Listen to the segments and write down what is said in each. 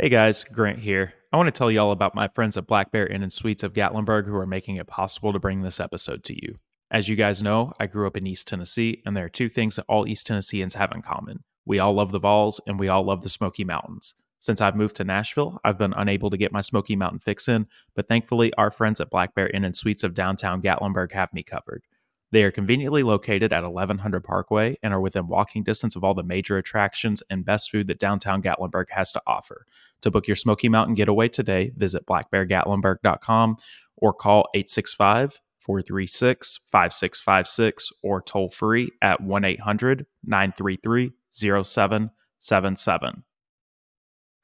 Hey guys, Grant here. I want to tell you all about my friends at Black Bear Inn and Suites of Gatlinburg who are making it possible to bring this episode to you. As you guys know, I grew up in East Tennessee, and there are two things that all East Tennesseans have in common. We all love the Vols, and we all love the Smoky Mountains. Since I've moved to Nashville, I've been unable to get my Smoky Mountain fix in, but thankfully, our friends at Black Bear Inn and Suites of downtown Gatlinburg have me covered. They are conveniently located at 1100 Parkway and are within walking distance of all the major attractions and best food that downtown Gatlinburg has to offer. To book your Smoky Mountain getaway today, visit blackbeargatlinburg.com or call 865 436 5656 or toll free at 1 800 933 0777.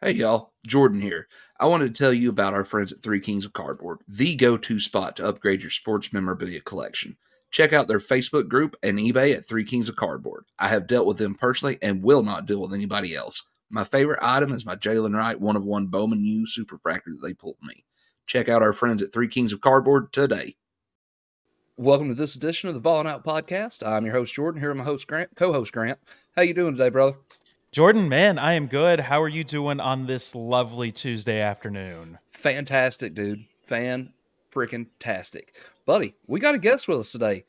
Hey y'all, Jordan here. I wanted to tell you about our friends at Three Kings of Cardboard, the go to spot to upgrade your sports memorabilia collection. Check out their Facebook group and eBay at Three Kings of Cardboard. I have dealt with them personally and will not deal with anybody else. My favorite item is my Jaylen Wright one of one Bowman U Super Superfractor that they pulled me. Check out our friends at Three Kings of Cardboard today. Welcome to this edition of the Balling Out Podcast. I'm your host Jordan. Here with my host Grant, co-host Grant. How you doing today, brother? Jordan, man, I am good. How are you doing on this lovely Tuesday afternoon? Fantastic, dude. Fan freaking tastic. Buddy, we got a guest with us today.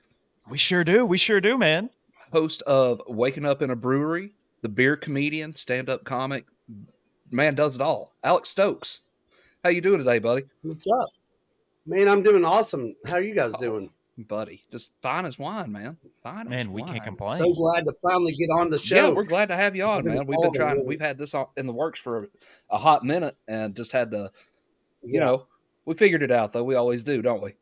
We sure do. We sure do, man. Host of Waking Up in a Brewery, the beer comedian, stand-up comic, man does it all. Alex Stokes. How you doing today, buddy? What's up? Man, I'm doing awesome. How are you guys doing? Buddy, just fine as wine, man. Fine Man, as we wine. can't complain. So glad to finally get on the show. Yeah, we're glad to have you on, man. We've been trying. over. We've had this on- in the works for a hot minute, and just had to, you Yeah. know, we figured it out though. We always do, don't we?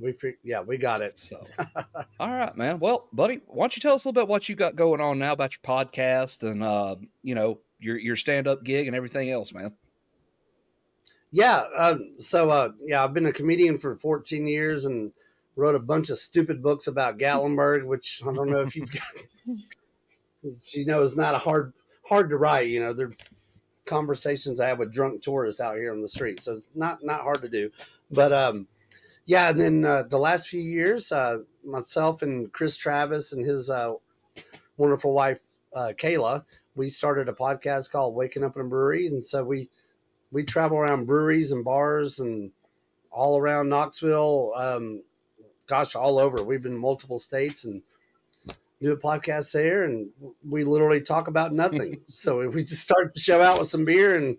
We yeah, we got it. So, all right, man. Well, buddy, why don't you tell us a little bit what you got going on now about your podcast and uh, you know your your stand up gig and everything else, man. Yeah, um, so uh, yeah, I've been a comedian for 14 years and wrote a bunch of stupid books about Gatlinburg, which I don't know if you've got. you know, it's not a hard hard to write. You know, they're conversations I have with drunk tourists out here on the street, so it's not not hard to do. But um, yeah, and then uh, the last few years, uh, myself and Chris Travis and his uh, wonderful wife uh, Kayla, we started a podcast called Waking Up in a Brewery, and so we we travel around breweries and bars and all around Knoxville. Um, gosh, all over. We've been in multiple states and do a podcast there, and we literally talk about nothing. so we just start the show out with some beer and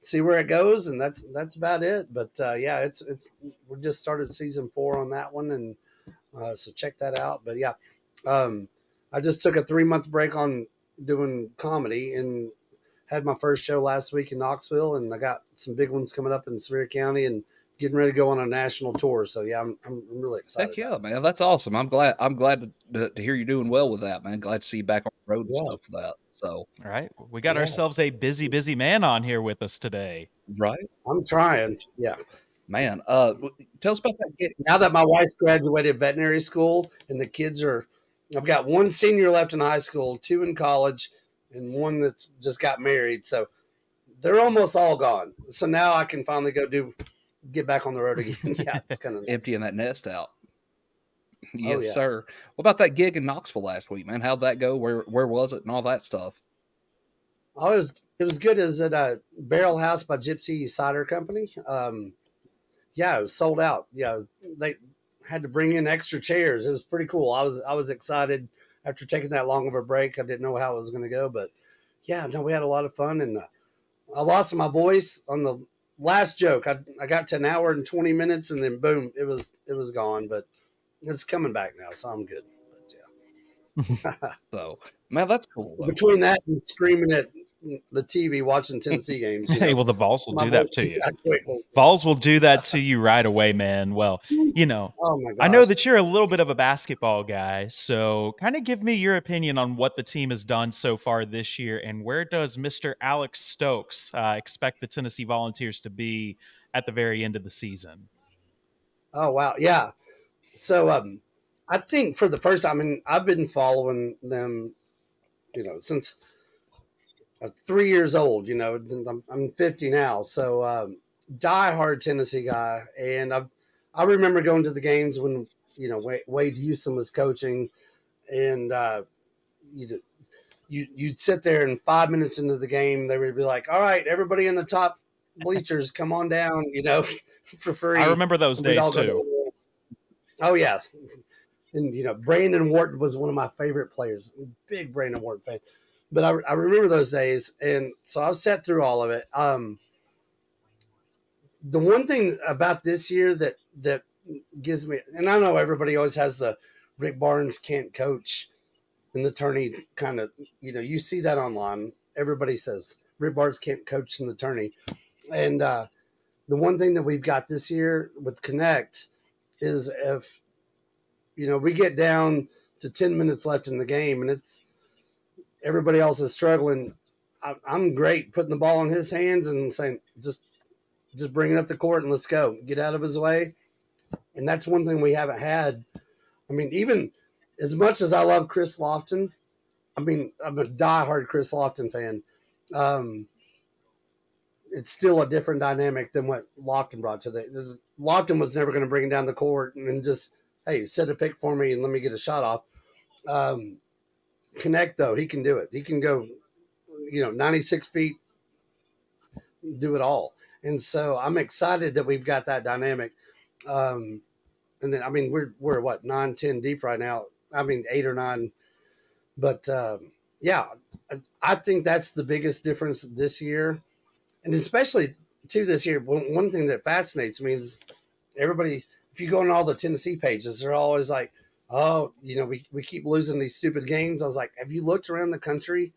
see where it goes, and that's that's about it. But uh, yeah, it's it's we just started season four on that one, and uh, so check that out. But yeah, um, I just took a three month break on doing comedy and had my first show last week in Knoxville, and I got some big ones coming up in Sevier County, and getting ready to go on a national tour. So yeah, I'm I'm, really excited. Heck yeah, man. That's awesome. I'm glad. I'm glad to, to, hear you're doing well with that, man. Glad to see you back on the road and Yeah. stuff for that. So All right. We got Yeah. ourselves a busy, busy man on here with us today. right, I'm trying. Yeah. man. Uh, tell us about that. Now that my wife's graduated veterinary school and the kids are, I've got one senior left in high school, two in college, and one that's just got married. So they're almost all gone. So now I can finally go do, get back on the road again. yeah, it's kind of emptying that nest out. Yes, yeah. sir. What about that gig in Knoxville last week, man? How'd that go? Where where was it and all that stuff? Oh, it was it was good. It was at a Barrel House by Gypsy Cider Company. Um, yeah, it was sold out. Yeah, they had to bring in extra chairs. It was pretty cool. I was I was excited after taking that long of a break. I didn't know how it was going to go, but yeah, no, we had a lot of fun. And uh, I lost my voice on the last joke. I I got to an hour and twenty minutes, and then boom, it was it was gone. But it's coming back now, so I'm good. But yeah. So, man, that's cool. though. between that and screaming at the TV watching Tennessee games. you Hey, well, the Vols will do that to you. Vols will do that to you right away, man. Well, you know, Oh my! I know that you're a little bit of a basketball guy, so kind of give me your opinion on what the team has done so far this year, and where does Mr. Alex Stokes uh, expect the Tennessee Volunteers to be at the very end of the season? Oh wow, yeah. So um, I think for the first time, I mean, I've been following them, you know, since uh, three years old. You know, I'm, I'm 50 now, so um, diehard Tennessee guy, and I I remember going to the games when you know Wade, Wade Houston was coaching, and uh, you you you'd sit there and five minutes into the game, they would be like, "All right, everybody in the top bleachers, come on down," you know, for free. I remember those days too. Oh yeah, and you know Brandon Wharton was one of my favorite players. Big Brandon Wharton fan, but I, I remember those days, and so I've sat through all of it. Um, the one thing about this year that that gives me, and I know everybody always has the Rick Barnes can't coach, and the tourney kind of, you know, you see that online. Everybody says Rick Barnes can't coach in the tourney, and uh, the one thing that we've got this year with Knecht is if you know we get down to 10 minutes left in the game and it's everybody else is struggling I, i'm great putting the ball in his hands and saying just just bring it up the court and let's go get out of his way and that's one thing we haven't had i mean even as much as i love chris lofton i mean i'm a diehard chris lofton fan um, it's still a different dynamic than what lofton brought to the. There's, Lofton was never going to bring it down the court and just hey set a pick for me and let me get a shot off. Um, Knecht though, he can do it. He can go, you know, 96 feet, do it all. And so I'm excited that we've got that dynamic. Um, and then I mean we're we're what nine ten deep right now. I mean eight or nine, but um, yeah, I think that's the biggest difference this year and especially too this year. One, one thing that fascinates me is everybody. If you go on all the Tennessee pages, they're always like, "Oh, you know, we, we keep losing these stupid games." I was like, "Have you looked around the country?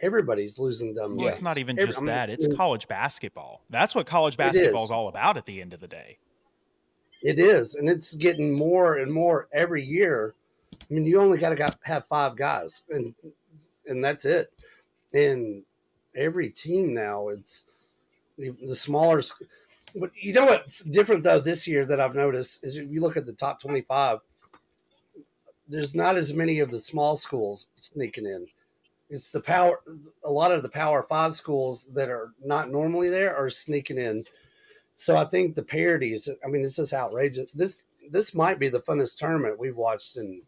Everybody's losing dumb Well, games." it's not even Every- just I mean, that. It's mm. college basketball. That's what college basketball is is. all about at the end of the day. It is, and it's getting more and more every year. I mean, you only got to have five guys, and and that's it. And every team now, it's the smaller. But you know what's different though this year that I've noticed is if you look at the top twenty-five, there's not as many of the small schools sneaking in. It's the power. A lot of the Power Five schools that are not normally there are sneaking in. So I think the parodies. I mean, it's just outrageous. This this might be the funnest tournament we've watched in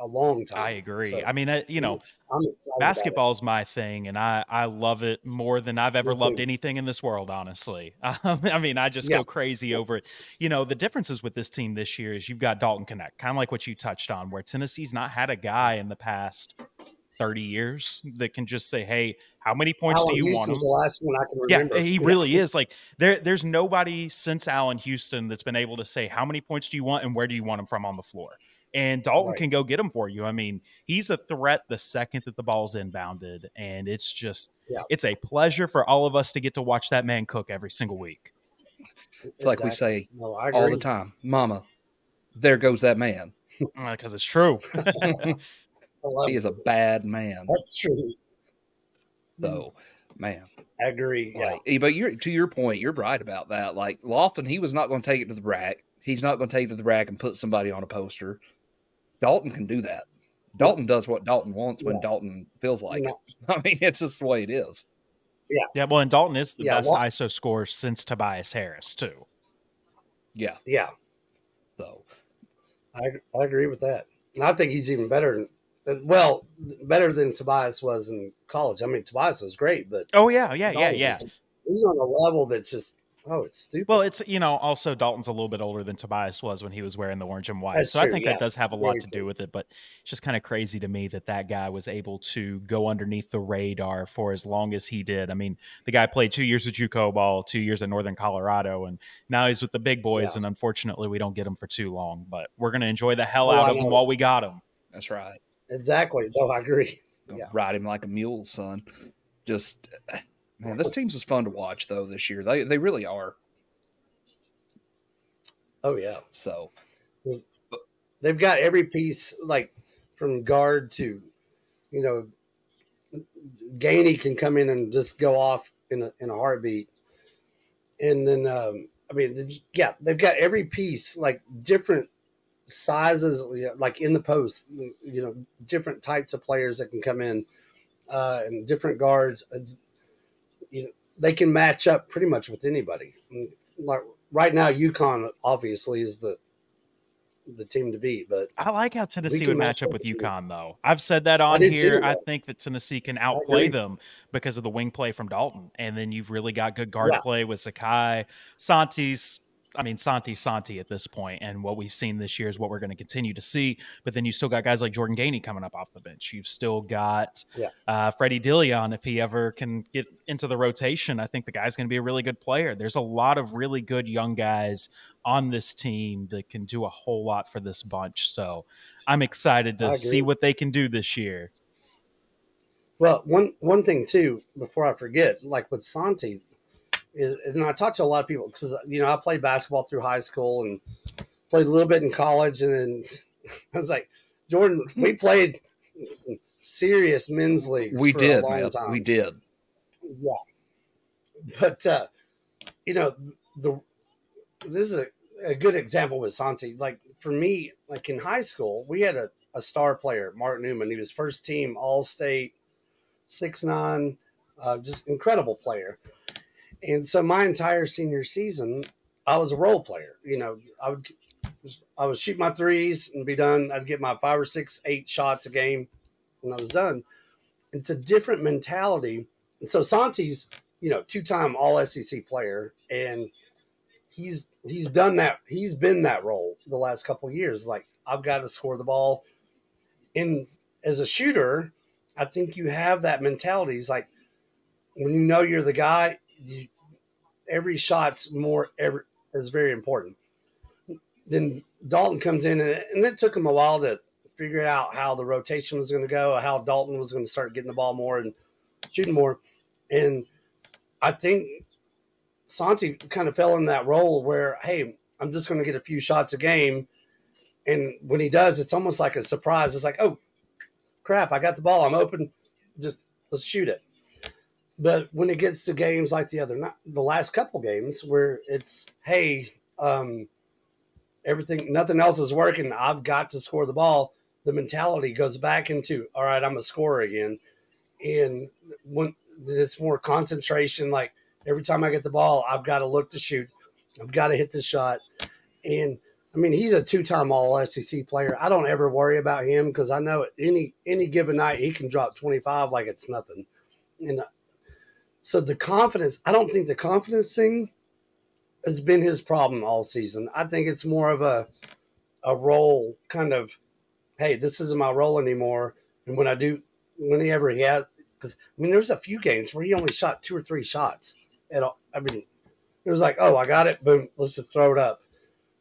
a long time. I agree. So, I mean, uh, you know, I'm excited about it. basketball's my thing, and I I love it more than I've ever loved anything in this world. Honestly, um, I mean, I just Yeah. go crazy over it. You know, the differences with this team this year is you've got Dalton Knecht, kind of like what you touched on, where Tennessee's not had a guy in the past thirty years that can just say, "Hey, how many points Allan do you want?" Houston's Him? the last one I can Yeah, he really is. Like there, there's nobody since Allan Houston that's been able to say how many points do you want and where do you want him from on the floor. And Dalton Right. can go get them for you. I mean, he's a threat the second that the ball's inbounded, and it's just, Yeah. it's a pleasure for all of us to get to watch that man cook every single week. It's like we say No, all the time, Mama, there goes that man. Because it's true. He is a bad man. That's true. So, man, I agree. Yeah. like, eh, but you're to your point, you're right about that. Like Lofton, he was not going to take it to the rack. He's not going to take it to the rack and put somebody on a poster. Dalton can do that. Dalton does what Dalton wants when Yeah. Dalton feels like No. it. I mean, it's just the way it is. yeah, Yeah. well, and Dalton is the Yeah, best well- ISO scorer since Tobias Harris, too. Yeah. Yeah. So, I, I agree with that. And I think he's even better. Than, well, better than Tobias was in college. I mean, Tobias was great, but Oh, yeah, yeah, yeah, yeah. just- he's on a level that's just oh, it's stupid. Well, it's you know also Dalton's a little bit older than Tobias was when he was wearing the orange and white, That's so I think yeah. that does have a lot Very to do with it. But it's just kind of crazy to me that that guy was able to go underneath the radar for as long as he did. I mean, the guy played two years of JUCO ball, two years at Northern Colorado, and now he's with the big boys. Yeah. And unfortunately, we don't get him for too long. But we're gonna enjoy the hell Oh, out I of him while we got him. that's right. exactly. No, I agree. Yeah. Ride him like a mule, son. Just, man, this team's is fun to watch, though, this year. They, they really are. Oh yeah. So, they've got every piece like from guard to you know Gainey can come in and just go off in a in a heartbeat and then um I mean yeah they've got every piece like different sizes you know, like in the post you know different types of players that can come in uh and different guards they can match up pretty much with anybody like right now UConn obviously is the the team to beat. But I like how Tennessee would match up with. UConn, though. I've said that on do here. I think that Tennessee can outplay them because of the wing play from Dalton, and then you've really got good guard Yeah. play with Zakai, Santi's. I mean, Santi Santi at this point, and what we've seen this year is what we're going to continue to see. But then you still got guys like Jordan Gainey coming up off the bench. You've still got Yeah. uh, Freddie Dilione if he ever can get into the rotation. I think the guy's going to be a really good player. There's a lot of really good young guys on this team that can do a whole lot for this bunch. So I'm excited to see what they can do this year. Well, one one thing too, before I forget, like with Santi, is and I talked to a lot of people because you know I played basketball through high school and played a little bit in college, and then I was like, Jordan, we played some serious men's leagues. We for did, a long man. time. We did. Yeah, but uh, you know the this is a, a good example with Santi. Like for me, like in high school, we had a, a star player, Mark Newman. He was first team All State, six nine, uh, just incredible player. And so my entire senior season, I was a role player. You know, I would I would shoot my threes and be done. I'd get my five or six, eight shots a game, and I was done. It's a different mentality. And so Santi's, you know, two time All SEC player, and he's he's done that. He's been that role the last couple years. Like I've got to score the ball. And as a shooter, I think you have that mentality. It's like when you know you're the guy, you, every shot's more every is very important. Then Dalton comes in, and, and it took him a while to figure out how the rotation was going to go, how Dalton was going to start getting the ball more and shooting more. And I think Santi kind of fell in that role where, hey, I'm just going to get a few shots a game. And when he does, it's almost like a surprise. It's like, oh, crap, I got the ball. I'm open. Just let's shoot it. But when it gets to games like the other night, the last couple games where it's, hey, um, everything, nothing else is working. I've got to score the ball. The mentality goes back into, all right, I'm a scorer again. And when it's more concentration, like every time I get the ball, I've got to look to shoot. I've got to hit the shot. And I mean, he's a two-time All SEC player. I don't ever worry about him because I know any any given night he can drop 25 like it's nothing. And so the confidence, I don't think the confidence thing has been his problem all season. I think it's more of a a role kind of, hey, this isn't my role anymore. And when I do, whenever he has, because I mean, there's a few games where he only shot two or three shots at all. I mean, it was like, oh, I got it, boom, let's just throw it up.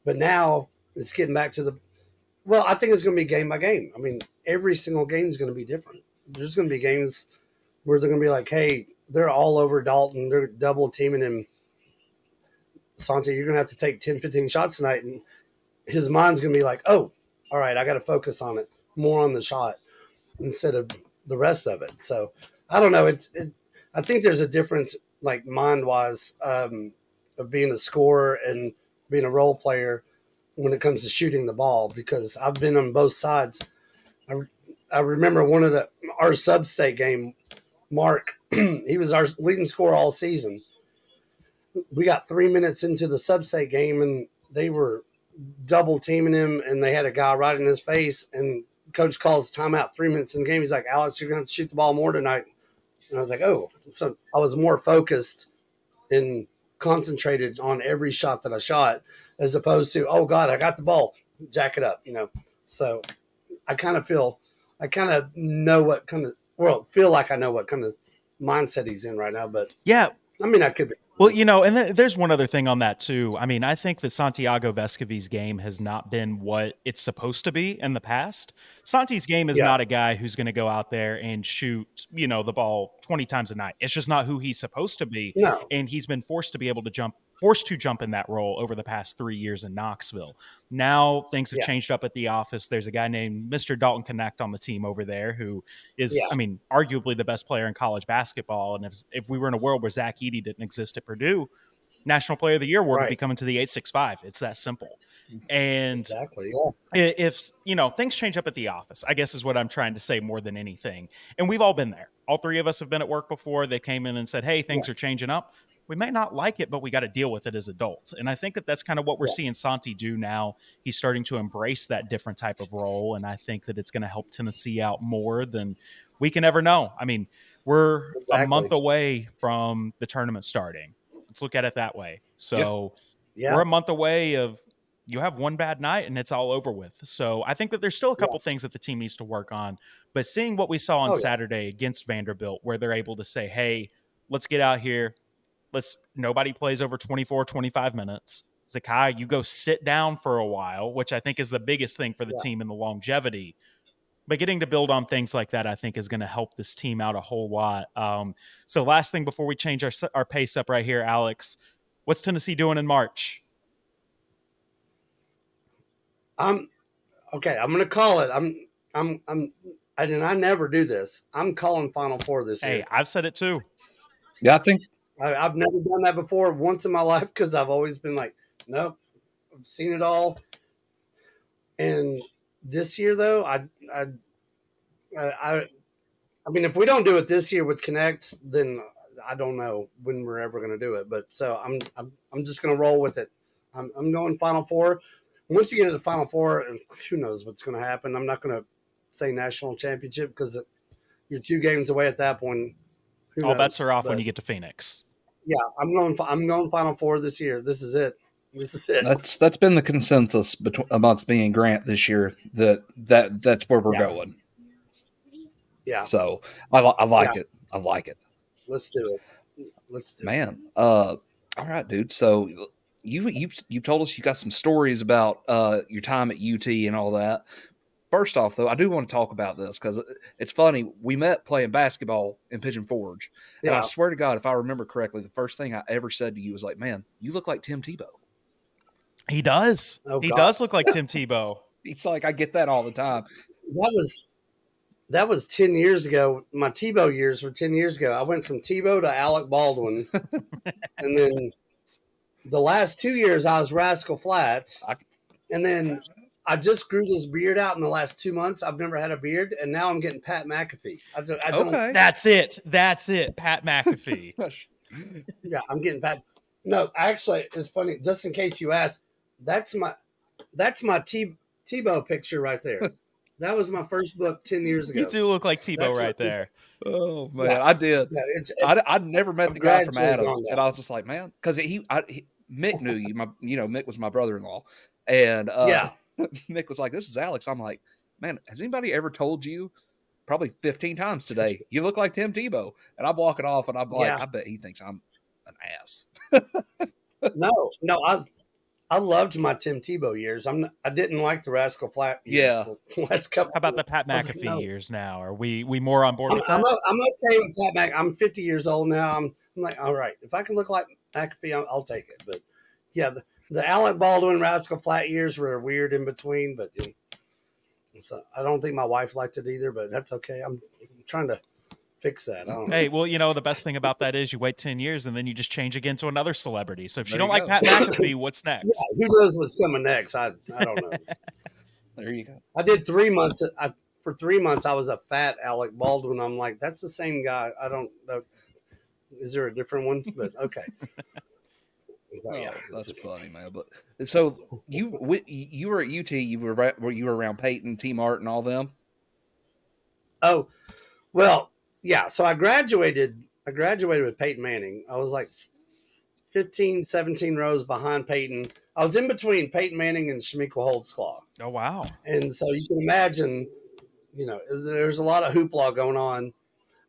But now it's getting back to the, well, I think it's going to be game by game. I mean, every single game is going to be different. There's going to be games where they're going to be like, hey, they're all over Dalton. They're double teaming him. Santi, you're going to have to take 10, 15 shots tonight. And his mind's going to be like, oh, all right, I got to focus on it more on the shot instead of the rest of it. So I don't know. It's, it, I think there's a difference, like mind wise, um, of being a scorer and being a role player when it comes to shooting the ball because I've been on both sides. I, I remember one of the our sub state game, Mark, he was our leading scorer all season. We got three minutes into the sub state game and they were double teaming him and they had a guy right in his face and coach calls timeout three minutes in the game. He's like, Alex, you're gonna shoot the ball more tonight. And I was like, oh, so I was more focused and concentrated on every shot that I shot as opposed to, oh God, I got the ball, jack it up, you know. So I kind of feel, I kind of know what kind of, well, feel like I know what kind of mindset he's in right now. But Yeah. I mean, I could be. Well, you know, and th- there's one other thing on that too. I mean, I think that Santiago Vescovi's game has not been what it's supposed to be in the past. Santi's game is Yeah. not a guy who's going to go out there and shoot, you know, the ball 20 times a night. It's just not who he's supposed to be. No. And he's been forced to be able to jump, forced to jump in that role over the past three years in Knoxville. Now things have Yeah. changed up at the office. There's a guy named Mr. Dalton Knecht on the team over there who is, Yeah. I mean, arguably the best player in college basketball. And if, if we were in a world where Zach Edey didn't exist at Purdue, National Player of the Year award would be Right. coming to the 865. It's that simple. Mm-hmm. And Exactly. i- if you know things change up at the office i guess is what i'm trying to say more than anything and we've all been there all three of us have been at work before they came in and said hey things are changing up we may not like it, but we got to deal with it as adults. And I think that that's kind of what we're yeah. seeing Santi do now. He's starting to embrace that different type of role. And I think that it's going to help Tennessee out more than we can ever know. I mean, we're exactly. a month away from the tournament starting. Let's look at it that way. So yeah. we're a month away of you have one bad night and it's all over with. So I think that there's still a couple yeah. things that the team needs to work on. But seeing what we saw on oh, Saturday against Vanderbilt, where they're able to say, hey, let's get out here. Let's nobody plays over 24, 25 minutes. Zakai, you go sit down for a while, which I think is the biggest thing for the yeah. team in the longevity. But getting to build on things like that, I think, is going to help this team out a whole lot. Um, so, last thing before we change our our pace up right here, Alex, what's Tennessee doing in March? I'm okay. I'm going to call it. I'm I'm I'm I and I never do this. I'm calling Final Four this hey, year. I've said it too. Yeah, I think I, have never done that before once in my life because I've always been like, nope, I've seen it all. And this year, though, I I I I mean, if we don't do it this year with Knecht, then I don't know when we're ever going to do it. But so I'm I'm I'm just going to roll with it. I'm I'm going Final Four once you get to the Final Four, and who knows what's going to happen. I'm not going to say national championship because you're two games away at that point. Who All knows? bets are off but, when you get to Phoenix. Yeah, I'm going. I'm going Final Four this year. This is it. This is it. That's that's been the consensus between amongst me and Grant this year. That that that's where we're yeah. going. Yeah. So I, I like yeah. it. I like it. Let's do it. Let's do Man, it. uh, all right, dude. So you you've you told us you got some stories about uh, your time at UT and all that. First off, though, I do want to talk about this because uh, it's funny. We met playing basketball in Pigeon Forge, yeah. and I swear to God, if I remember correctly, the first thing I ever said to you was like, "Man, you look like Tim Tebow." He does. Oh, he God. does look like Tim Tebow. It's like I get that all the time. That was that was 10 years ago. My Tebow years were 10 years ago. I went from Tebow to Alec Baldwin. and then the last two years I was Rascal Flatts, and then I just grew this beard out in the last two months. I've never had a beard, and now I'm getting Pat McAfee. I don't, I don't okay. That's it. That's it. Pat McAfee. yeah, I'm getting Pat. No, actually, it's funny. Just in case you ask, that's my that's my T Tebow picture right there. that was my first book ten years ago. You do look like Tebow right there. Oh man, yeah. I did. Yeah, it's, I I'd never met I'm the guy from Adam, and I was just like, man, because he, I, he, Mick knew you. My, you know, Mick was my brother-in-law, and uh, yeah, Mick was like, "This is Alex." I'm like, man, has anybody ever told you? Probably 15 times today. You look like Tim Tebow, and I'm walking off, and I'm like, yeah. I bet he thinks I'm an ass. no, no, I I loved my Tim Tebow years. I'm I didn't like the Rascal Flat years. Yeah. Last couple. How about the Pat McAfee like, no. years now? Are we we more on board I'm, with that? I'm, I'm, okay with Pat Mc. I'm 50 years old now. I'm, I'm like, all right, if I can look like McAfee, I'll, I'll take it. But yeah, the, the Alec Baldwin Rascal Flat years were weird in between. But you know, so I don't think my wife liked it either. But that's okay. I'm, I'm trying to fix that. hey, well, you know, the best thing about that is you wait 10 years and then you just change again to another celebrity. So if there you don't like Pat McAfee, what's next? Yeah, who knows what's coming next? I, I don't know. there you go. I did three months. I, for three months, I was a fat Alec Baldwin. I'm like, that's the same guy. I don't know. Is there a different one? But okay. Oh, yeah, that's funny, man. But so you you were at UT. You were were you were around Peyton, Tee Martin, and all them. Oh, well, yeah, so I graduated. I graduated with Peyton Manning. I was like 15, 17 rows behind Peyton. I was in between Peyton Manning and Chamique Holdsclaw. Oh wow! And so you can imagine, you know, there's a lot of hoopla going on.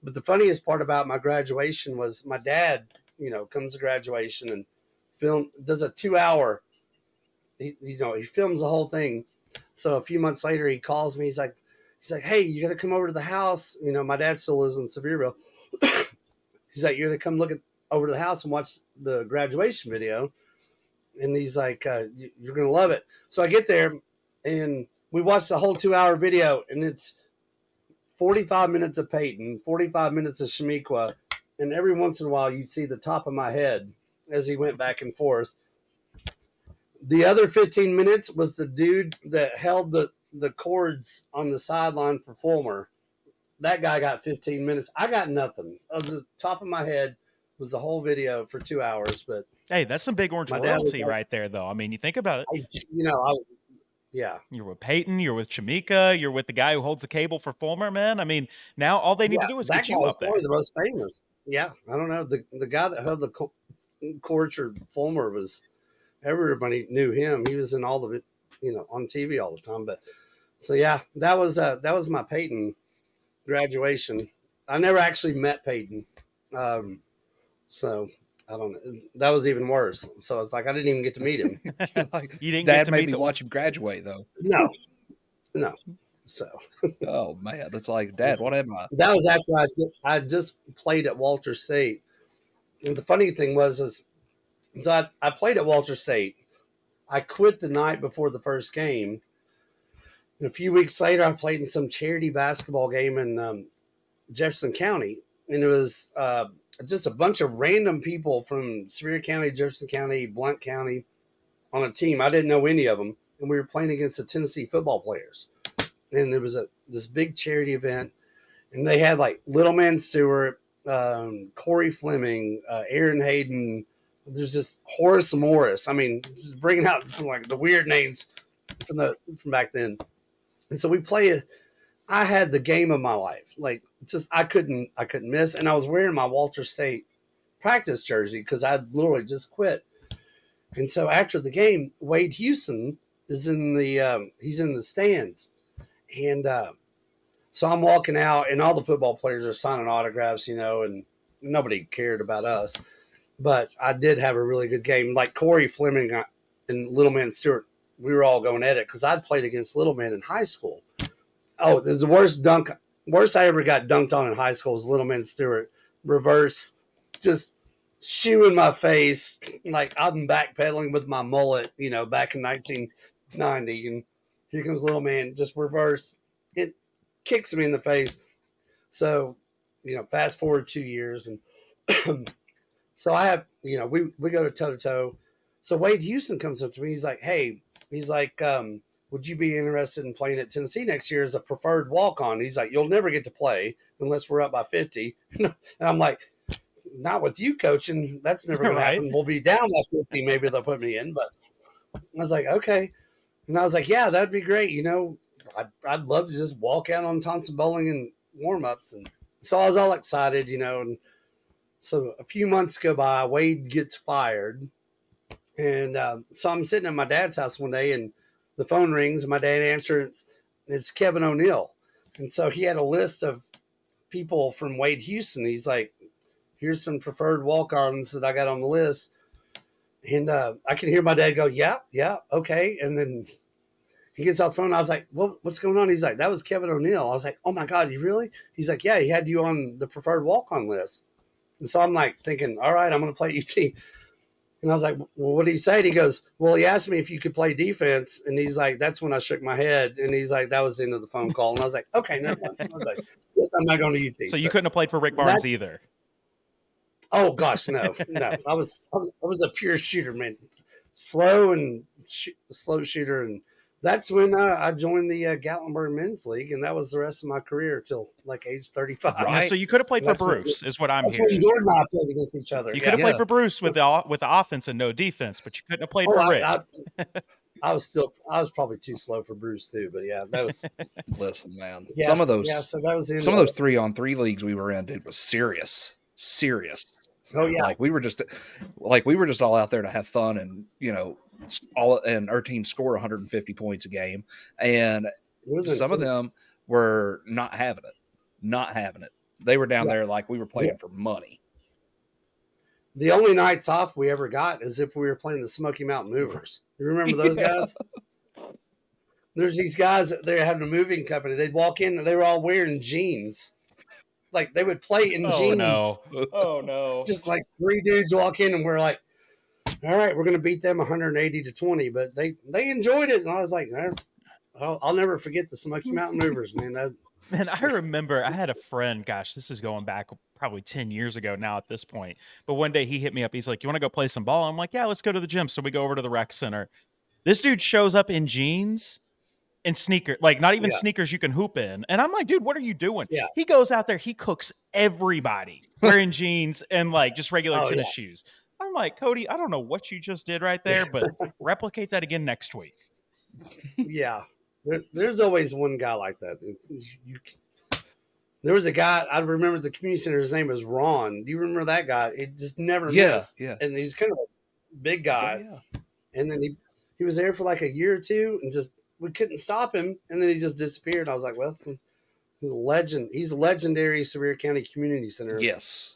But the funniest part about my graduation was my dad, you know, comes to graduation and film does a two hour. He, you know, he films the whole thing. So a few months later, he calls me. He's like, he's like, hey, you got to come over to the house. You know, my dad still lives in Sevierville. he's like, you're to come look at over to the house and watch the graduation video. And he's like, uh, you're to love it. So I get there and we watch the whole two hour video and it's 45 minutes of Peyton, 45 minutes of Chamique. And every once in a while, you'd see the top of my head as he went back and forth. The other 15 minutes was the dude that held the the cords on the sideline for Fulmer. That guy got 15 minutes. I got nothing. Of the top of my head was the whole video for two hours. But hey, that's some big orange My dad was royalty like- right there, though. I mean, you think about it. I, you know, I, yeah, You're with Peyton. You're with Chamique. You're with the guy who holds the cable for Fulmer, man. I mean, now all they need yeah, to do is get you up there. the most famous. Yeah, I don't know the the guy that held the co- coach or Fulmer was everybody knew him. He was in all the you know, on TV all the time. But so yeah, that was uh that was my Peyton graduation. I never actually met Peyton, um, so I don't know. That was even worse. So it's like I didn't even get to meet him. like, You didn't get Dad to made meet me the watch him graduate though. No, no. So Oh man, that's like Dad. What am I? that was after I di- I just played at Walter State. And the funny thing was is, so I, I played at Walter State. I quit the night before the first game. And a few weeks later, I played in some charity basketball game in um, Jefferson County, and it was uh, just a bunch of random people from Sevier County, Jefferson County, Blount County on a team. I didn't know any of them, and we were playing against the Tennessee football players. And there was a this big charity event, and they had like Little Man Stewart, um, Corey Fleming, uh, Aaron Hayden. There's just Horace Morris. I mean, bringing out some like the weird names from the from back then. And so we played. I had the game of my life. Like just I couldn't I couldn't miss, and I was wearing my Walter State practice jersey because I literally just quit. And so after the game, Wade Houston is in the um, he's in the stands, and uh, so I'm walking out, and all the football players are signing autographs, you know, and nobody cared about us. But I did have a really good game. Like Corey Fleming and Little Man Stewart, we were all going at it because I'd played against Little Man in high school. Oh, it was the worst dunk, worst I ever got dunked on in high school was Little Man Stewart. Reverse, just shoe in my face. Like I'm backpedaling with my mullet, you know, back in 1990. And here comes Little Man, just reverse. Kicks me in the face. So, you know, fast forward two years, and so I have, you know, we we go to toe to toe. So Wade Houston comes up to me. He's like, "Hey," he's like, um, "Would you be interested in playing at Tennessee next year as a preferred walk on?" He's like, "You'll never get to play unless we're up by 50. and I'm like, "Not with you coaching. That's never going to happen. We'll be down by 50. Maybe they'll put me in." But I was like, "Okay," and I was like, "Yeah, that'd be great." You know, I'd, I'd love to just walk out on Thompson Boling and warm ups. And so I was all excited, you know. And so a few months go by, Wade gets fired. And um, so I'm sitting at my dad's house one day and the phone rings and my dad answers. It's Kevin O'Neill. And so he had a list of people from Wade Houston. He's like, here's some preferred walk ons that I got on the list. And uh, I can hear my dad go, yeah, yeah, okay. And then he gets off the phone. I was like, well, what's going on? He's like, that was Kevin O'Neill. I was like, oh my God, you really? He's like, yeah, he had you on the preferred walk on list. And so I'm like thinking, all right, I'm going to play UT. And I was like, well, what did he say? And he goes, well, he asked me if you could play defense. And he's like, that's when I shook my head. And he's like, that was the end of the phone call. And I was like, okay, never mind. I was like, yes, I'm not going to UT. So you couldn't have played for Rick Barnes either. Oh gosh, no, no. I was, I was I was a pure shooter, man. Slow and sh- slow shooter, and that's when uh, I joined the uh, Gatlinburg Men's League, and that was the rest of my career till like age thirty five. Yeah, Right. So you could have played for Bruce, is what I'm That's hearing. Jordan and I played against each other. You Yeah. could have Yeah. played for Bruce with the with the offense and no defense, but you couldn't have played Oh, for I, Rick. I, I was still, I was probably too slow for Bruce too, but yeah, that was Listen, man. yeah, some of those, Yeah, so that was some of of those three on three leagues we were in, dude, was serious, serious. Oh yeah, Like we were just, like we were just all out there to have fun and you know, s- all and our team score 150 points a game, and some of them were not having it, not having it. They were down Yeah. there like we were playing Yeah. for money. The only nights off we ever got is if we were playing the Smoky Mountain Movers. You remember those Yeah. guys? There's these guys they're having a moving company. They'd walk in and they were all wearing jeans. Like they would play in oh jeans. no! Oh no! Just like three dudes walk in and we're like, all right, we're gonna beat them 180 to 20. But they they enjoyed it, and I was like, "Eh, I'll, I'll never forget the Smoky Mountain Movers, man. That, Man, I remember I had a friend, gosh, this is going back probably 10 years ago now at this point. But one day he hit me up. He's like, You want to go play some ball? I'm like, Yeah, let's go to the gym. So we go over to the rec center. This dude shows up in jeans and sneaker, like not even Yeah. sneakers you can hoop in. And I'm like, dude, what are you doing? Yeah. He goes out there, he cooks everybody wearing jeans and like just regular Oh, tennis shoes. I'm like, Cody, I don't know what you just did right there, but replicate that again next week. yeah, there, there's always one guy like that. It- you- there was a guy I remember the community center. His name was Ron. Do you remember that guy? It just never Yeah, missed, yeah. and he's kind of a big guy. Oh, yeah. And then he he was there for like a year or two, and just we couldn't stop him. And then he just disappeared. I was like, well, legend. He's legendary Sevier County Community Center. Yes.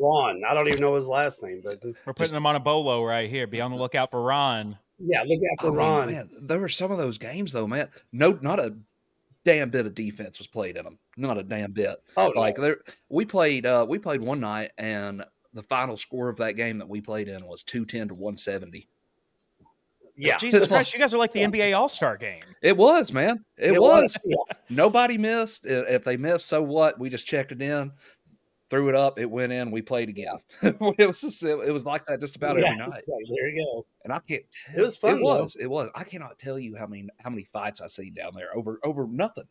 Ron. I don't even know his last name, but We're putting him on a bolo right here. Be on the lookout for Ron. yeah, look out for I mean, Ron. man, there were some of those games though, man. No, not a damn bit of defense was played in them. Not a damn bit. oh, Like there, we played. uh We played one night, and the final score of that game that we played in was two ten to one seventy. yeah, Jesus Christ, you guys are like the NBA All Star game. It was, man. It, It was. was. Nobody missed. If they missed, so what? We just checked it in, threw it up, it went in. We played again. it was just, it, it was like that just about Yeah, every night. like, there you go. And I can't. It was fun, It though. was. It was. I cannot tell you how many how many fights I seen down there over over nothing.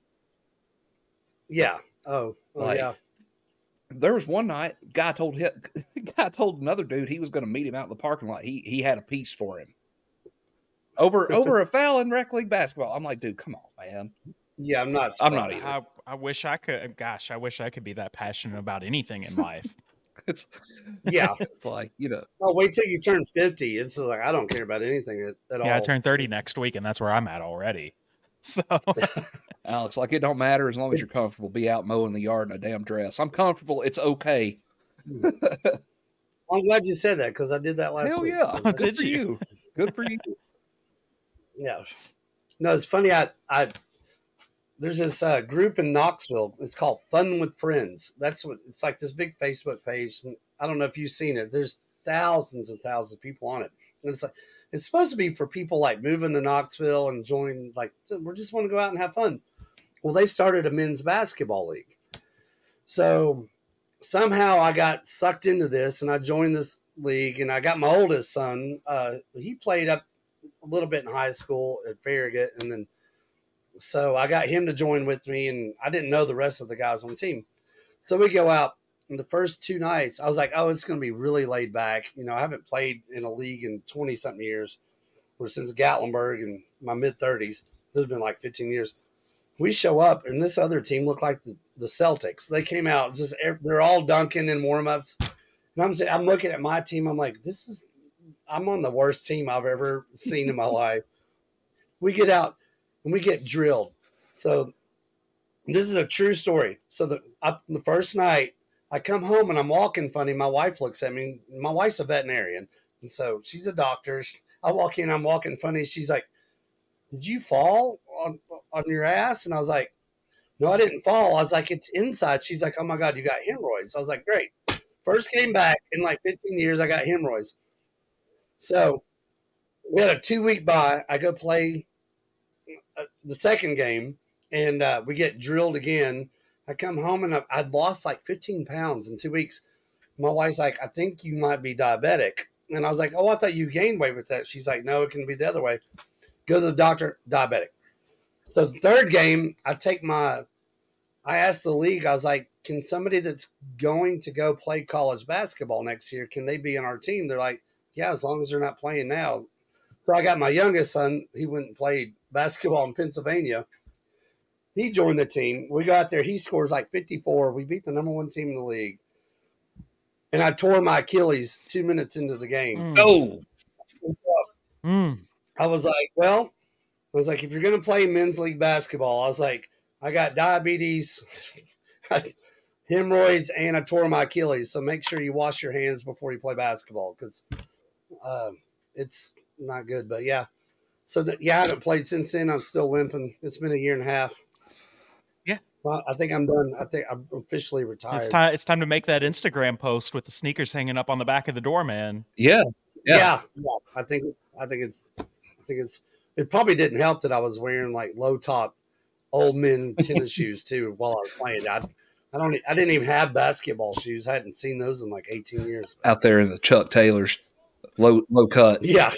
Yeah. Oh, oh Like, yeah. There was one night, guy told him, guy told another dude he was going to meet him out in the parking lot. He he had a piece for him over over a foul in rec league basketball. I'm like, dude, come on, man. Yeah, I'm not. I'm not surprised. I, I wish I could. Uh, gosh, I wish I could be that passionate about anything in life. It's Yeah. like you know, Oh, wait till you turn 50. It's like, I don't care about anything at, at yeah, I all. turn 30 next week, and that's where I'm at already. So Alex, like it don't matter as long as you're comfortable. Be out mowing the yard in a damn dress. I'm comfortable. It's okay. I'm glad you said that because I did that last Hell week. yeah, so good that's- for you. Good for you. yeah. No, it's funny. I, I, there's this uh, group in Knoxville. It's called Fun with Friends. That's what it's like. This big Facebook page. And I don't know if you've seen it. There's thousands and thousands of people on it. And it's like it's supposed to be for people like moving to Knoxville and join. Like we just want to go out and have fun. Well, they started a men's basketball league. So somehow I got sucked into this and I joined this league. And I got my oldest son. Uh, he played up a little bit in high school at Farragut, and then so I got him to join with me, and I didn't know the rest of the guys on the team. So we go out, and the first two nights, I was like, "Oh, it's going to be really laid back." You know, I haven't played in a league in twenty something years, or since Gatlinburg in my mid thirties. It's been like fifteen years. We show up, and this other team looked like the, the Celtics. They came out just, they're all dunking in warm ups, and I'm saying, I'm looking at my team. I'm like, this is I'm on the worst team I've ever seen in my life. We get out and we get drilled. So this is a true story. So the up the first night, I come home and I'm walking funny. My wife looks at me. My wife's a veterinarian, and so she's a doctor. I walk in, I'm walking funny. She's like, "Did you fall on on your ass?" And I was like, "No, I didn't fall." I was like, "It's inside." She's like, "Oh my god, you got hemorrhoids." I was like, "Great." First came back in like 15 years, I got hemorrhoids. So we had a two week bye. I go play the second game, and uh, we get drilled again. I come home and I'd lost like 15 pounds in two weeks. My wife's like, I think you might be diabetic. And I was like, Oh, I thought you gained weight with that. She's like, No, it can be the other way. Go to the doctor, diabetic. So the third game, I take my, I asked the league, I was like, Can somebody that's going to go play college basketball next year, can they be on our team? They're like, Yeah, as long as they're not playing now. So I got my youngest son, he went and played basketball in Pennsylvania. He joined the team. We got there. He scores like 54. We beat the number one team in the league. And I tore my Achilles two minutes into the game. Mm. Oh, Mm. I was like, well, I was like, if you're going to play men's league basketball, I was like, I got diabetes, hemorrhoids, and I tore my Achilles. So make sure you wash your hands before you play basketball because um, it's not good. But yeah. So th- yeah, I haven't played since then. I'm still limping. It's been a year and a half. Yeah. Well, I think I'm done. I think I'm officially retired. It's time. It's time to make that Instagram post with the sneakers hanging up on the back of the door, man. yeah. Yeah. Yeah. yeah, I think I think it's I think it's it probably didn't help that I was wearing like low top old men tennis shoes too while I was playing. I I don't I didn't even have basketball shoes. I hadn't seen those in like 18 years. Out there in the Chuck Taylors, low low cut. Yeah.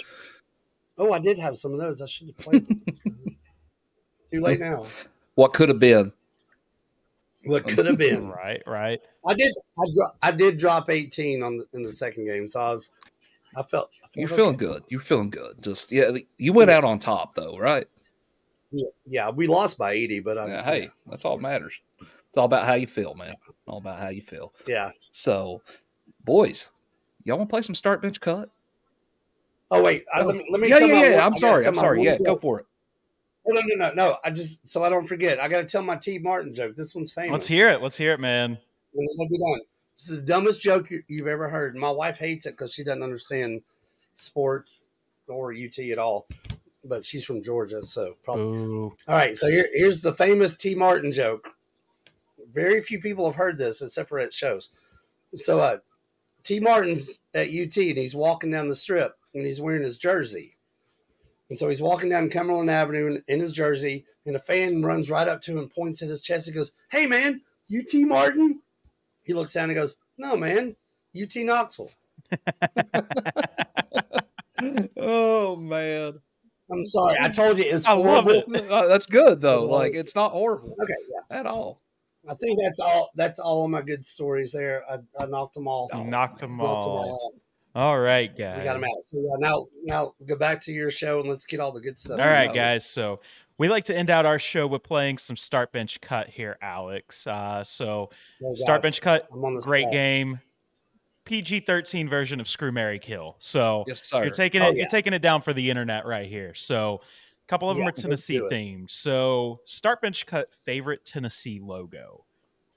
Oh, I did have some of those. I should have played. Too late now. What could have been? What could have been? Right, right. I did. I, dro- I did drop 18 on the, in the second game, so I was. I felt. I felt You're feeling okay. good. You're feeling good. Just yeah, you went out on top though, right? Yeah, yeah, we lost by 80, but I, Yeah, hey, that's all that matters. It's all about how you feel, man. All about how you feel. yeah. So, boys, y'all want to play some start bench cut? Oh wait, I, let me let me. yeah, tell yeah, my yeah. one- I I'm sorry. I'm sorry. Yeah, joke. go for it. No, no, no, no. I just so I don't forget. I got to tell my Tee Martin joke. This one's famous. Let's hear it. Let's hear it, man. And it'll be done. This is the dumbest joke you, you've ever heard. My wife hates it because she doesn't understand sports or UT at all. But she's from Georgia, so probably. Ooh. All right, so here, here's the famous Tee Martin joke. Very few people have heard this except for at shows. So uh, Tee Martin's at UT and he's walking down the strip and he's wearing his jersey. And so he's walking down Cumberland Avenue in, in his jersey, and a fan runs right up to him, points at his chest, and goes, Hey man, UT Martin? He looks down and goes, No man, UT Knoxville. oh man, I'm sorry, I told you it's I love horrible. it. Uh, that's good though. Like it's not horrible Okay, yeah. at all. I think that's all that's all of my good stories there. I, I knocked them all. Knocked them Knocked them all. All out. All right, We guys. got them out. So yeah, now now go back to your show and let's get all the good stuff. All right, guys. So we like to end out our show with playing some start bench cut here, Alex. Uh, so No start bench cut, I'm on the great spot. game. PG thirteen version of Screw Mary Kill. So Yes, sir. you're taking Oh, it. yeah. You're taking it down for the internet right here. So a couple of them are Tennessee themed. So start bench cut favorite Tennessee logo.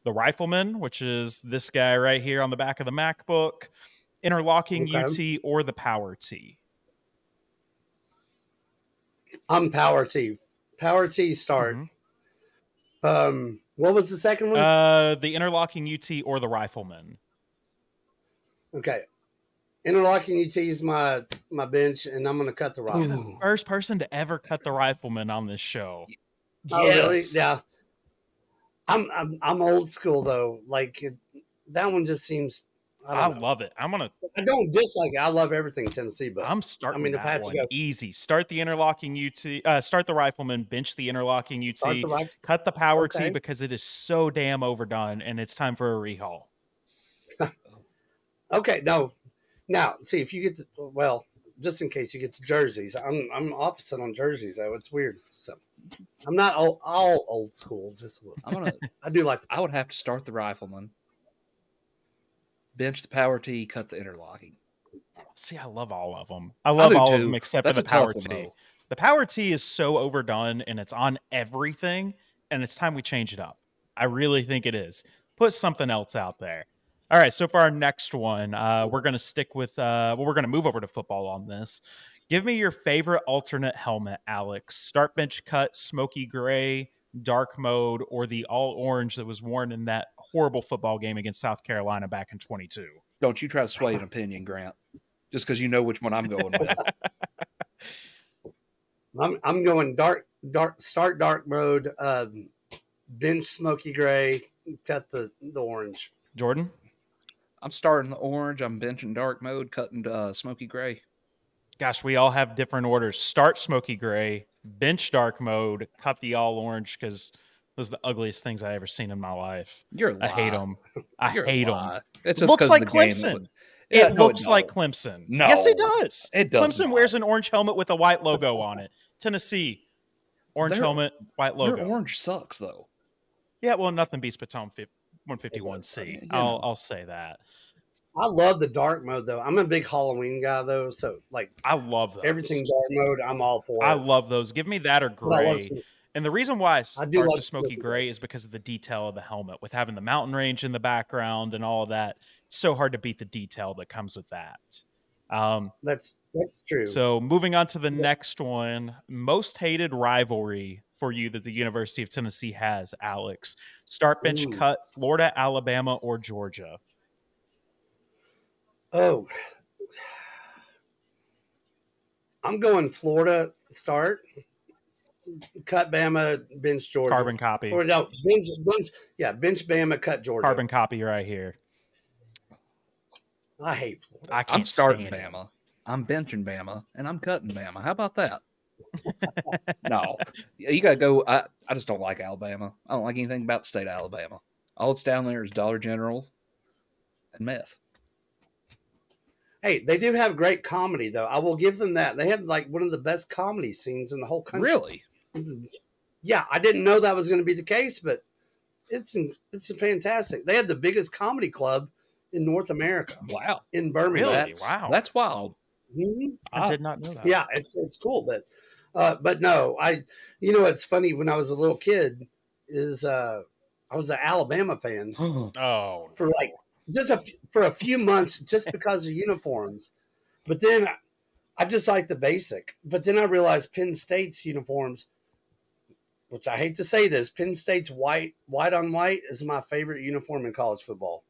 The Rifleman, which is this guy right here on the back of the MacBook, interlocking Okay. UT or the Power T. I'm Power T. Power T start. Mhm. Um, what was the second one? Uh, the interlocking UT or the Rifleman. okay, interlocking UT is my my bench, and I'm going to cut the rock. Ooh. First person to ever cut the Rifleman on this show. Oh, really? Yeah. I'm I'm I'm old school though. Like it, that one just seems. I, I, love it. I'm gonna. I don't dislike it. I love everything Tennessee, but I'm starting. I mean, if I that have to go- easy. Start the interlocking UT. Uh, start the Rifleman. Bench the interlocking UT. the right. cut the Power T because it is so damn overdone, and it's time for a rehaul. Okay, no. Now, see if you get the well, just in case you get the jerseys. I'm I'm opposite on jerseys though. It's weird. So I'm not all, all old school. Just a little. I'm gonna. I do like. I would have to start the rifleman, bench the power T, cut the interlocking. See, I love all of them. I love do all of them except That's for the Power one, T. though. The Power T is so overdone, and it's on everything, and it's time we change it up. I really think it is. Put something else out there. All right, so for our next one, uh, we're going to stick with, uh, well, we're going to move over to football on this. Give me your favorite alternate helmet, Alex. Start bench cut, smoky gray, dark mode, or the all orange that was worn in that horrible football game against South Carolina back in 22. Don't you try to sway an opinion, Grant, just because you know which one I'm going with. I'm I'm going dark dark start dark mode. Um, bench smoky gray. Cut the the orange. Jordan? I'm starting the orange. I'm benching dark mode, cutting uh, smoky gray. Gosh, we all have different orders. Start smoky gray, bench dark mode, cut the all orange because those are the ugliest things I ever seen in my life. You're a I hate them. I You're hate them. It looks like of the. Clemson. Yeah, it no, looks like. Clemson. No. Yes, it does. It does Clemson not. wears an orange helmet with a white logo on it. Tennessee, orange Their- helmet, white Your logo. orange sucks though. Yeah, well, nothing beats Pantone 151C. You I'll. I'll say that. I love the dark mode though. I'm a big Halloween guy though, so like I love those. everything dark mode, I'm all for. It. I love those. Give me that or But I gray. And the reason why I I do the like smoky smoky gray is because of the detail of the helmet, with having the mountain range in the background and all of that. It's so hard to beat the detail that comes with that. Um, That's that's true. so moving on to the next one, most hated rivalry for you that the University of Tennessee has, Alex. Start bench Ooh. cut, Florida, Alabama, or Georgia. Oh, I'm going Florida start. Cut Bama, bench Georgia. Carbon copy. Or no, bench, bench, yeah, bench Bama, cut Georgia. Carbon copy right here. I hate Florida. I can't I'm starting stand it. Bama. I'm benching Bama, and I'm cutting Bama. How about that? no, you gotta go. I, I just don't like Alabama. I don't like anything about the state of Alabama. All it's down there is Dollar General and meth. Hey, they do have great comedy though. I will give them that. They have like one of the best comedy scenes in the whole country. Really? Yeah, I didn't know that was going to be the case, but it's it's fantastic. They had the biggest comedy club in North America. Wow. In Birmingham. Really? That's, Wow. That's wild. Mhm. I did not know that. Yeah, it's it's cool, but uh, but no, I you know it's funny when I was a little kid is uh, I was an Alabama fan Oh, for like just a f- for a few months just because of uniforms, but then I, I just like the basic. But then I realized Penn State's uniforms, which I hate to say this, Penn State's white white on white is my favorite uniform in college football.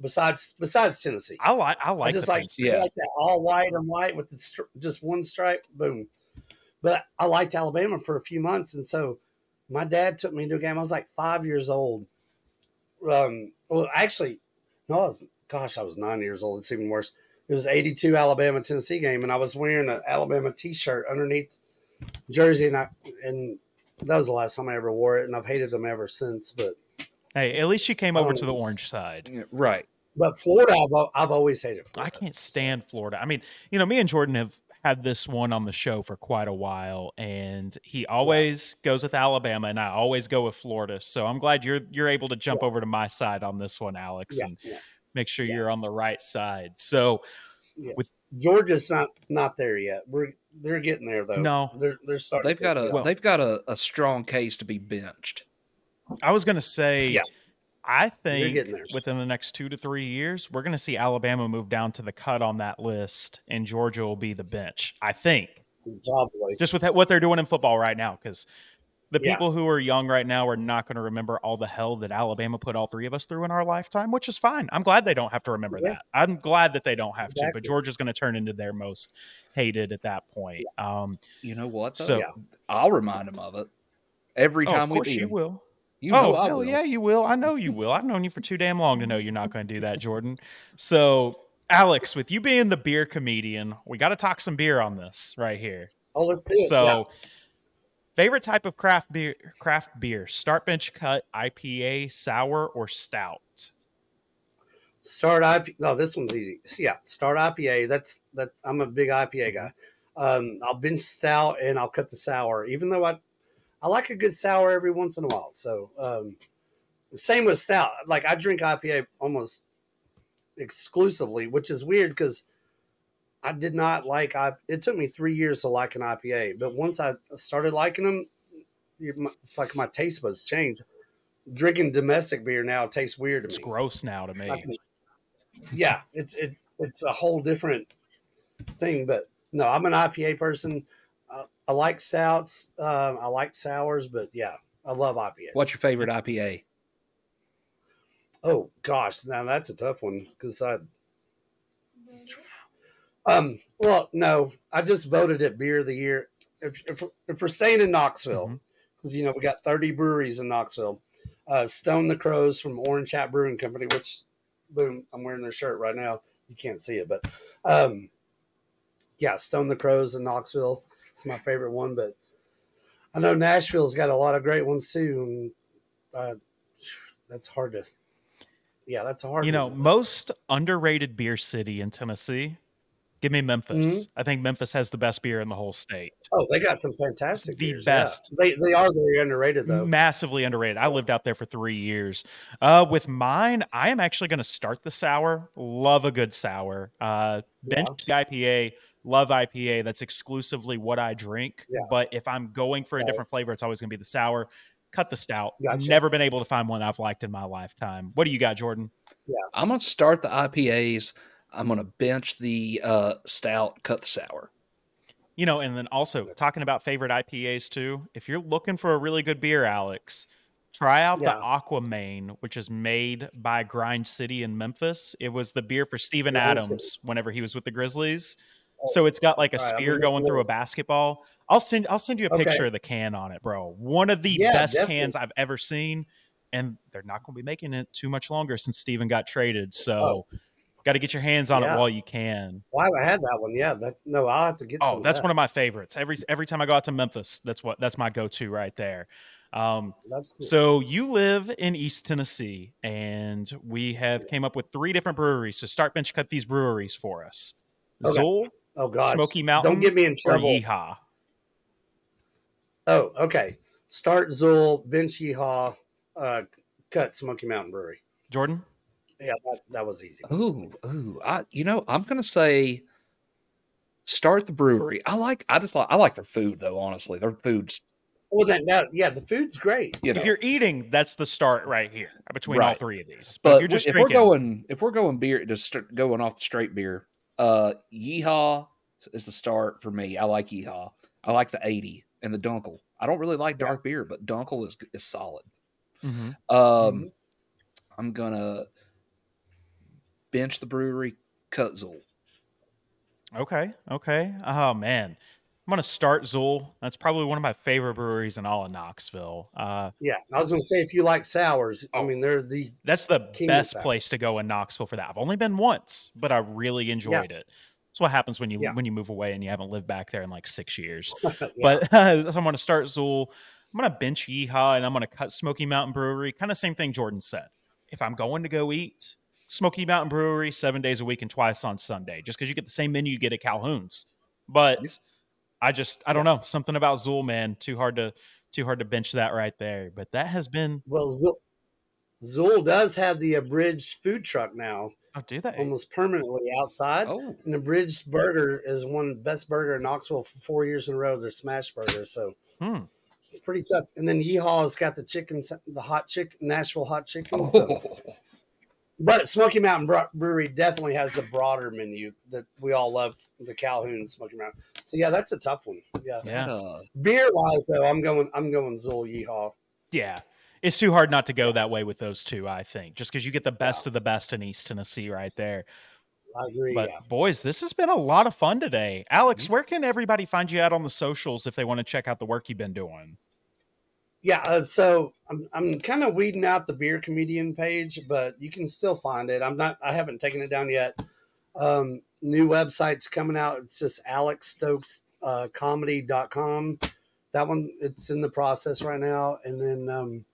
Besides besides Tennessee. I like. I I like. just the like, Yeah. Like that all white and white with the just one stripe. Boom. But I liked Alabama for a few months, and so my dad took me to a game. I was like five years old. Um, well, actually, no, I was. Gosh, I was nine years old. It's even worse. It was '82 Alabama Tennessee game, and I was wearing an Alabama T-shirt underneath jersey, and I and that was the last time I ever wore it, and I've hated them ever since. But Hey, at least you came over to the Um, orange side. Yeah, right. but Florida, I've, I've always hated. I can't stand Florida. I mean, you know, me and Jordan have had this one on the show for quite a while, and he always goes with Alabama, and I always go with Florida. So I'm glad you're you're able to jump over to my side on this one, Alex, Yeah, and yeah. make sure Yeah. you're on the right side. So Georgia's not not there yet. We're they're getting there though. No. they're they're starting. They've to got a. Well- they've got a, a strong case to be benched. I was going to say, Yeah. I think within the next two to three years, we're going to see Alabama move down to the cut on that list, and Georgia will be the bench. I think. Probably. just with what they're doing in football right now because the Yeah. people who are young right now are not going to remember all the hell that Alabama put all three of us through in our lifetime, which is fine. I'm glad they don't have to remember Yeah. that. I'm glad that they don't have to, but Georgia's going to turn into their most hated at that point. Um, You know what? Though? so, Yeah. I'll remind them of it every oh, time of we course beat you 'em. will. You know oh, I hell will. yeah, you will. I know you will. I've known you for too damn long to know you're not going to do that, Jordan. So, Alex, with you being the beer comedian, we got to talk some beer on this right here. Oh, let's do it. So, yeah. Favorite type of craft beer, craft beer, start bench cut, IPA, sour, or stout. start IPA. No, this one's easy. Yeah, start IPA. That's that. I'm a big IPA guy. Um, I'll bench stout and I'll cut the sour. Even though I, I like a good sour every once in a while. So, um, same with stout. Like I drink IPA almost exclusively, which is weird because I did not like. I it took me three years to like an IPA, but once I started liking them, it's like my taste buds changed. Drinking domestic beer now tastes weird to It's me. It's gross now to I me. can- yeah, it's it it's a whole different thing. But no, I'm an IPA person. Uh, I like stouts. Um, I like sours, but yeah, I love IPAs. What's your favorite IPA? Oh gosh, now that's a tough one because I. Um. Well, no, I just voted it beer of the year. If if, if we're staying in Knoxville, because you know we got 30 breweries in Knoxville. Uh, Stone the Crows from Orange Hat Brewing Company, which, boom, I'm wearing their shirt right now. You can't see it, but um, yeah, Stone the Crows in Knoxville. It's my favorite one, but I know Nashville's got a lot of great ones too, and uh, that's hard to. Yeah, that's a hard. You know, one. most underrated beer city in Tennessee. Give me Memphis. Mm-hmm. I think Memphis has the best beer in the whole state. Oh, they got some fantastic. the beers, yeah. best. They they are very underrated though. Massively underrated. I lived out there for three years. Uh, with mine, I am actually going to start the sour. Love a good sour. Uh, bench IPA. Love IPA. That's exclusively what I drink. Yeah. But if I'm going for a Right. different flavor, it's always going to be the sour. Cut the stout. Gotcha. Never been able to find one I've liked in my lifetime. What do you got, Jordan? Yeah. I'm gonna start the IPAs. I'm gonna bench the uh, stout, cut the sour. You know, and then also talking about favorite IPAs too. If you're looking for a really good beer, Alex, try out Yeah. the Aquamaine, which is made by Grind City in Memphis. It was the beer for Steven Grind City. Adams whenever he was with the Grizzlies. Oh, So it's got like a right, spear going through a basketball. I'll send I'll send you a Okay. picture of the can on it, bro. One of the Yeah, best definitely. cans I've ever seen. And they're not going to be making it too much longer since Steven got traded. So Oh. Got to get your hands on Yeah. it while you can. Why have I had that one? Yeah, that no, I'll have to get. Oh, that's one of my favorites. Every every time I go out to Memphis, that's what that's my go-to right there. Um, That's cool. so you live in East Tennessee, and we have came up with three different breweries. So start bench cut these breweries for us. Okay. Xul, oh god, Smoky Mountain, Don't get me in trouble. Yeehaw. Oh, okay. Start Xul, Bench Yeehaw, uh, cut Smoky Mountain Brewery. Jordan. Yeah, that, that was easy. Ooh, ooh. I you know, I'm gonna say start the brewery. I like I just like I like their food though, honestly. Their food's Well, then, that, yeah, the food's great. you know If you're eating, that's the start right here between all three of these. But, if but you're just if drinking, we're going if we're going beer just start going off the straight beer, uh Yeehaw is the start for me. I like Yeehaw. I like the 80 and the Dunkel. I don't really like dark beer, but Dunkel is is solid. Mhm. Um Mhm. I'm gonna bench the brewery, cut Xul. Okay. Okay. Oh man, I'm gonna start Xul. That's probably one of my favorite breweries in all of Knoxville. Uh, Yeah, I was going to say if you like sours, I Oh. mean they're the that's the best place to go in Knoxville for that. I've only been once, but I really enjoyed it. That's what happens when you Yeah. when you move away and you haven't lived back there in like six years. yeah. But so I'm gonna start Xul. I'm gonna bench Yeehaw and I'm gonna cut Smoky Mountain Brewery. Kind of same thing Jordan said. If I'm going to go eat, Smoky Mountain Brewery seven days a week and twice on Sunday, just because you get the same menu you get at Calhoun's. But. I just I don't know something about Xul, man. Too hard to too hard to bench that right there. But that has been well, Xul, Xul does have the abridged food truck now, oh, do they? almost permanently outside. Oh, And the Bridged Burger is one of the best burger in Knoxville for four years in a row. They're smash burgers, so Hmm. it's pretty tough. And then Yeehaw's got the chicken, the hot chicken, Nashville hot chicken. So. oh. But Smoky Mountain Brewery definitely has the broader menu that we all love, the Calhoun Smoky Mountain. So yeah, that's a tough one. Yeah, Yeah. Uh, beer wise though, I'm going, I'm going Xul Yeehaw. Yeah. It's too hard not to go that way with those two, I think, just because you get the best of the best in East Tennessee right there. I agree. But yeah. boys, this has been a lot of fun today. Alex, where can everybody find you out on the socials if they want to check out the work you've been doing? Yeah, uh, so I'm I'm kind of weeding out the beer comedian page, but you can still find it. I'm not I haven't taken it down yet. Um, new website's coming out. It's just Alex Stokes uh. That one it's in the process right now. And then um,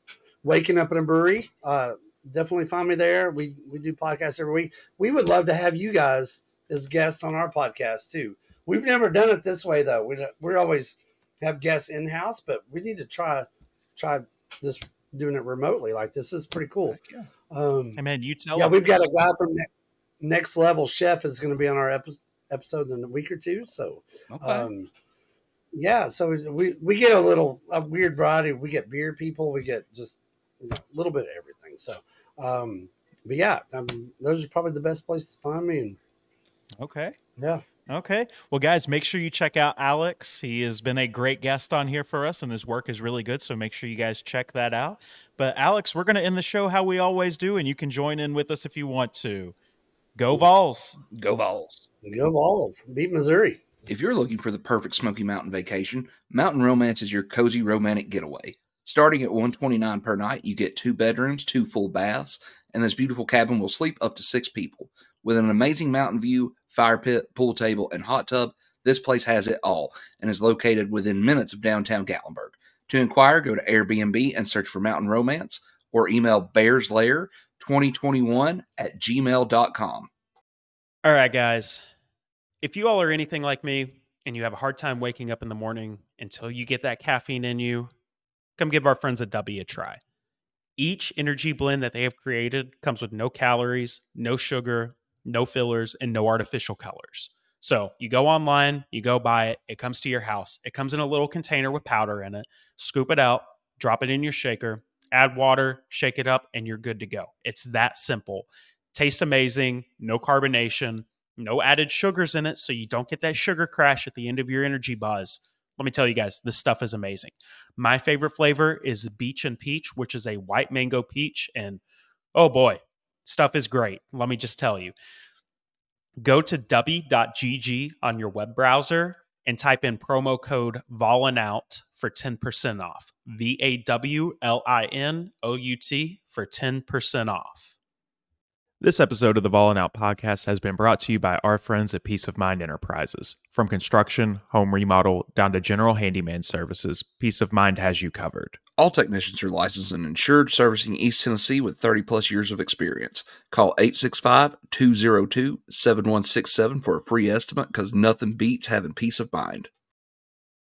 waking up in a brewery. Uh, definitely find me there. We we do podcasts every week. We would love to have you guys as guests on our podcast too. We've never done it this way though. We we always have guests in house, but we need to try try this doing it remotely. Like this is pretty cool. yeah. Um, Hey man, you tell yeah, we've got a guy from ne- Next Level Chef is going to be on our epi- episode in a week or two. So, Okay. um, yeah, so we we get a little a weird variety. We get beer people. We get just you know, a little bit of everything. So, um, but yeah, um, those are probably the best places to find me. And Okay. yeah, Okay. Well, guys, make sure you check out Alex. He has been a great guest on here for us, and his work is really good. So make sure you guys check that out. But, Alex, we're going to end the show how we always do, and you can join in with us if you want to. Go Vols. Go Vols. go balls, beat Missouri. If you're looking for the perfect Smoky Mountain vacation, Mountain Romance is your cozy romantic getaway. Starting at 129 per night, you get two bedrooms, two full baths, and this beautiful cabin will sleep up to six people. With an amazing mountain view, fire pit, pool table, and hot tub, this place has it all and is located within minutes of downtown Gatlinburg. To inquire, go to Airbnb and search for Mountain Romance or email bearslair2021 at gmail.com. All right, guys. If you all are anything like me and you have a hard time waking up in the morning until you get that caffeine in you, come give our friends at W a try. Each energy blend that they have created comes with no calories, no sugar, no fillers, and no artificial colors. So you go online, you go buy it, it comes to your house. It comes in a little container with powder in it. Scoop it out, drop it in your shaker, add water, shake it up, and you're good to go. It's that simple. Tastes amazing, no carbonation, no added sugars in it, so you don't get that sugar crash at the end of your energy buzz. Let me tell you guys, this stuff is amazing. My favorite flavor is Beach and Peach, which is a white mango peach. And oh boy, stuff is great. Let me just tell you. Go to w.gg on your web browser and type in promo code VAWLINOUT for 10% off. V A W L I N O U T for 10% off. This episode of the Fallen Out podcast has been brought to you by our friends at Peace of Mind Enterprises. From construction, home remodel, down to general handyman services, Peace of Mind has you covered. All technicians are licensed and insured, servicing East Tennessee with 30 plus years of experience. Call 865 202 7167 for a free estimate because nothing beats having peace of mind.